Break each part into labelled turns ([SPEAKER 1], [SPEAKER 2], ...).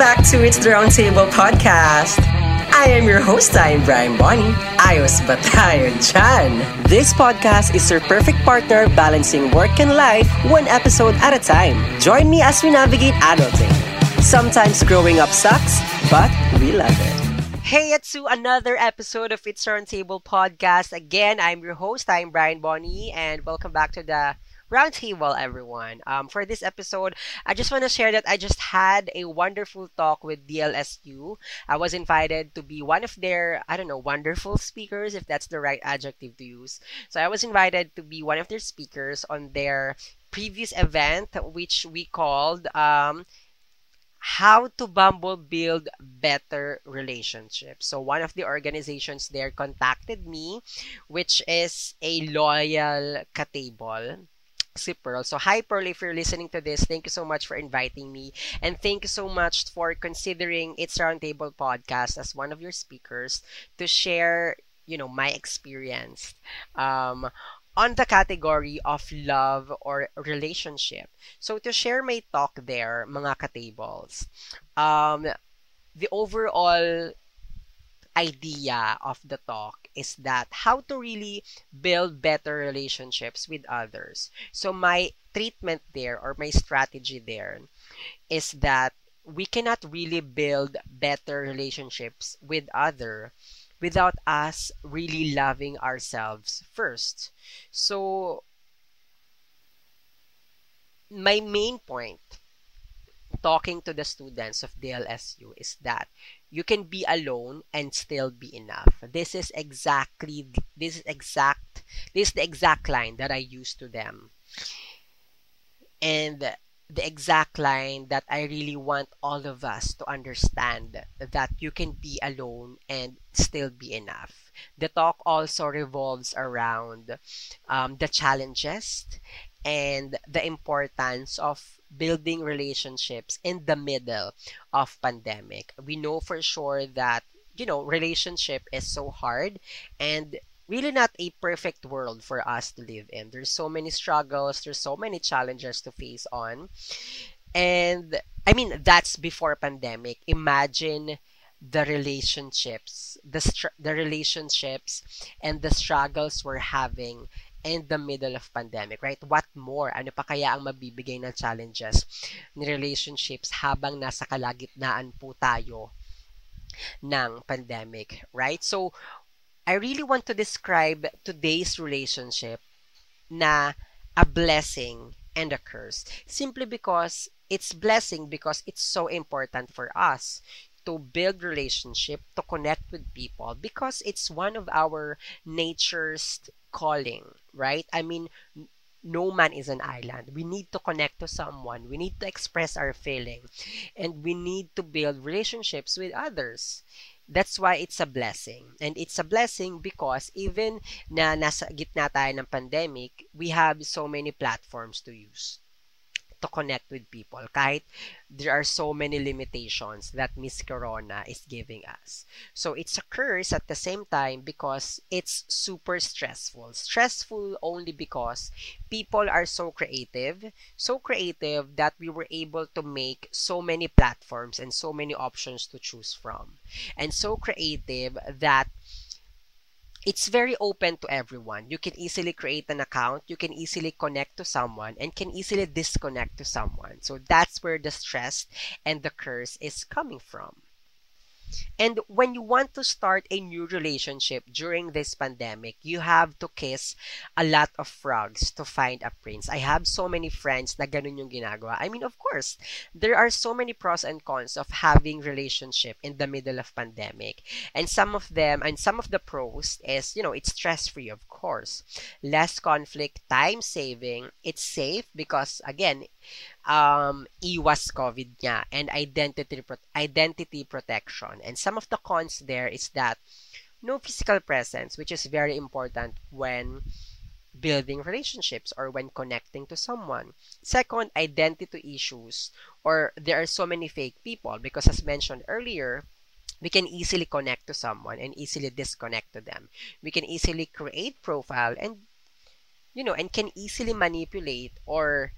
[SPEAKER 1] back to It's the Roundtable podcast. I am your host, I am Brian Bonnie. Ayos ba dyan? This podcast is your perfect partner balancing work and life one episode at a time. Join me as we navigate adulting. Sometimes growing up sucks, but we love it. Hey, it's to another episode of It's Roundtable podcast. Again, I'm your host, I'm Brian Bonnie, and welcome back to the roundtable, everyone. Um, for this episode, I just want to share that I just had a wonderful talk with DLSU. I was invited to be one of their, I don't know, wonderful speakers, if that's the right adjective to use. So I was invited to be one of their speakers on their previous event, which we called um, how to Bumble build better relationships. So one of the organizations there contacted me, which is a loyal katable si Pearl. So, hi Pearl, if you're listening to this, thank you so much for inviting me. And thank you so much for considering It's Roundtable Podcast as one of your speakers to share, you know, my experience um, on the category of love or relationship. So, to share my talk there, mga katables, um, the overall idea of the talk is that how to really build better relationships with others. So my treatment there or my strategy there is that we cannot really build better relationships with other without us really loving ourselves first. So my main point talking to the students of DLSU is that you can be alone and still be enough. This is exactly this is exact this is the exact line that I use to them. And the exact line that I really want all of us to understand that you can be alone and still be enough. The talk also revolves around um, the challenges and the importance of building relationships in the middle of pandemic. We know for sure that you know relationship is so hard and really not a perfect world for us to live in. There's so many struggles, there's so many challenges to face on. And I mean that's before pandemic. Imagine the relationships, the str- the relationships and the struggles we're having in the middle of pandemic, right? What more? Ano pa kaya ang mabibigay ng challenges ni relationships habang nasa kalagitnaan po tayo ng pandemic, right? So, I really want to describe today's relationship na a blessing and a curse simply because it's blessing because it's so important for us to build relationship to connect with people because it's one of our nature's calling, right? I mean, no man is an island. We need to connect to someone. We need to express our feeling. And we need to build relationships with others. That's why it's a blessing. And it's a blessing because even na nasa gitna tayo ng pandemic, we have so many platforms to use to connect with people kahit there are so many limitations that Miss Corona is giving us. So it's a curse at the same time because it's super stressful. Stressful only because people are so creative, so creative that we were able to make so many platforms and so many options to choose from. And so creative that it's very open to everyone. You can easily create an account, you can easily connect to someone, and can easily disconnect to someone. So that's where the stress and the curse is coming from. And when you want to start a new relationship during this pandemic, you have to kiss a lot of frogs to find a prince. I have so many friends na ganun yung ginagawa. I mean, of course, there are so many pros and cons of having relationship in the middle of pandemic. And some of them, and some of the pros is, you know, it's stress-free, of course. Less conflict, time saving, it's safe because, again, um, iwas COVID niya and identity pro- identity protection. And some of the cons there is that no physical presence, which is very important when building relationships or when connecting to someone. Second, identity issues or there are so many fake people because as mentioned earlier, we can easily connect to someone and easily disconnect to them. We can easily create profile and you know and can easily manipulate or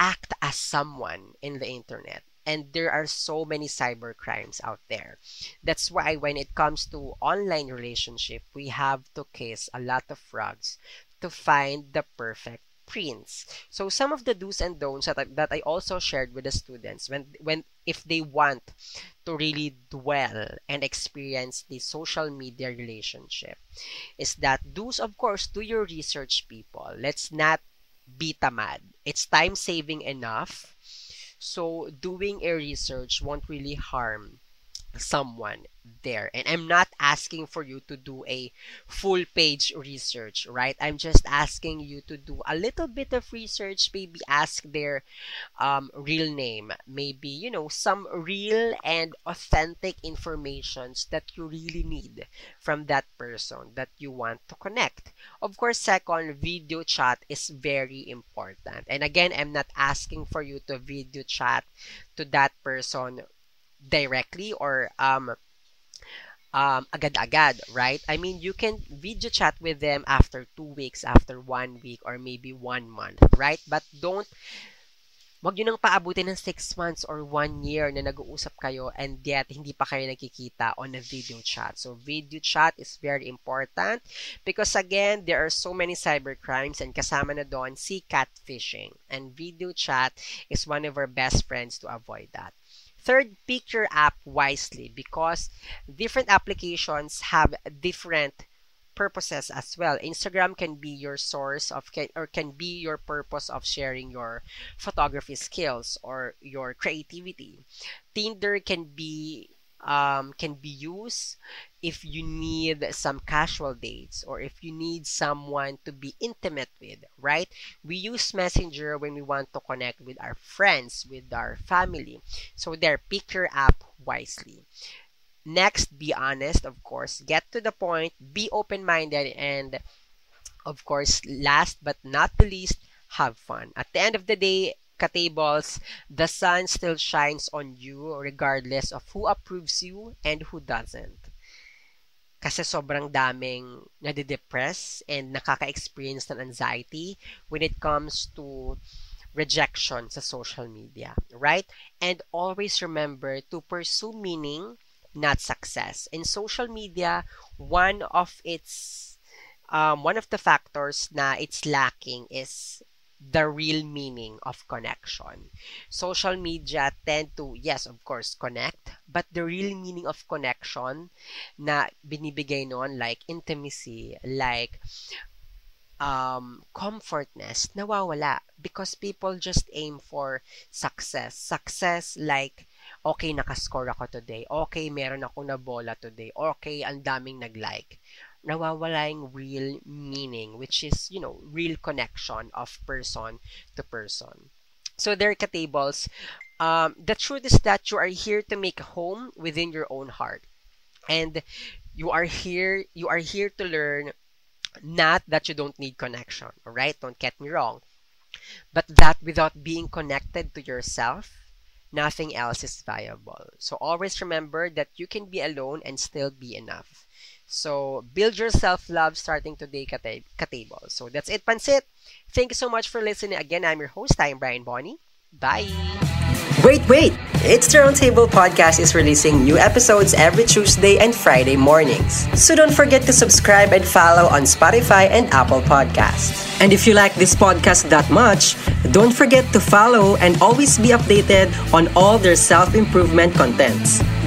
[SPEAKER 1] act as someone in the internet. And there are so many cyber crimes out there. That's why when it comes to online relationship we have to kiss a lot of frogs to find the perfect prince. So some of the do's and don'ts that I, that I also shared with the students when when if they want to really dwell and experience the social media relationship is that do's of course do your research people. Let's not be tamad it's time saving enough. So doing a research won't really harm someone there. And i'm not asking for you to do a full page research right? I'm just asking you to do a little bit of research maybe ask their um, real name maybe you know some real and authentic informations that you really need from that person that you want to connect. Of course second video chat is very important. And again i'm not asking for you to video chat to that person directly or um um, agad-agad, right? I mean, you can video chat with them after two weeks, after one week, or maybe one month, right? But don't, wag nyo nang paabutin ng six months or one year na nag-uusap kayo and yet hindi pa kayo nagkikita on a video chat. So, video chat is very important because again, there are so many cyber crimes and kasama na doon si catfishing. And video chat is one of our best friends to avoid that. Third, pick your app wisely because different applications have different purposes as well. Instagram can be your source of can, or can be your purpose of sharing your photography skills or your creativity. Tinder can be um, can be used if you need some casual dates or if you need someone to be intimate with, right? We use Messenger when we want to connect with our friends, with our family. So there, pick your app wisely. Next, be honest, of course. Get to the point, be open-minded, and of course, last but not the least, have fun. At the end of the day, Katables, the sun still shines on you regardless of who approves you and who doesn't. Kasi sobrang daming nadidepress and nakaka-experience ng anxiety when it comes to rejection sa social media, right? And always remember to pursue meaning, not success. In social media, one of its um, one of the factors na it's lacking is the real meaning of connection. Social media tend to, yes, of course, connect, but the real meaning of connection na binibigay noon like intimacy, like um, comfortness, nawawala because people just aim for success. Success like, okay, nakascore ako today. Okay, meron ako na bola today. Okay, ang daming nag-like nawawala yung real meaning, which is, you know, real connection of person to person. So there, katables, um, the truth is that you are here to make a home within your own heart. And you are here, you are here to learn not that you don't need connection, all right? Don't get me wrong. But that without being connected to yourself, nothing else is viable. So always remember that you can be alone and still be enough. So, build your self-love starting today, Katable. So, that's it, Pansit. Thank you so much for listening. Again, I'm your host. I'm Brian Bonnie. Bye!
[SPEAKER 2] Wait, wait! It's the Roundtable podcast is releasing new episodes every Tuesday and Friday mornings. So don't forget to subscribe and follow on Spotify and Apple Podcasts. And if you like this podcast that much, don't forget to follow and always be updated on all their self-improvement contents.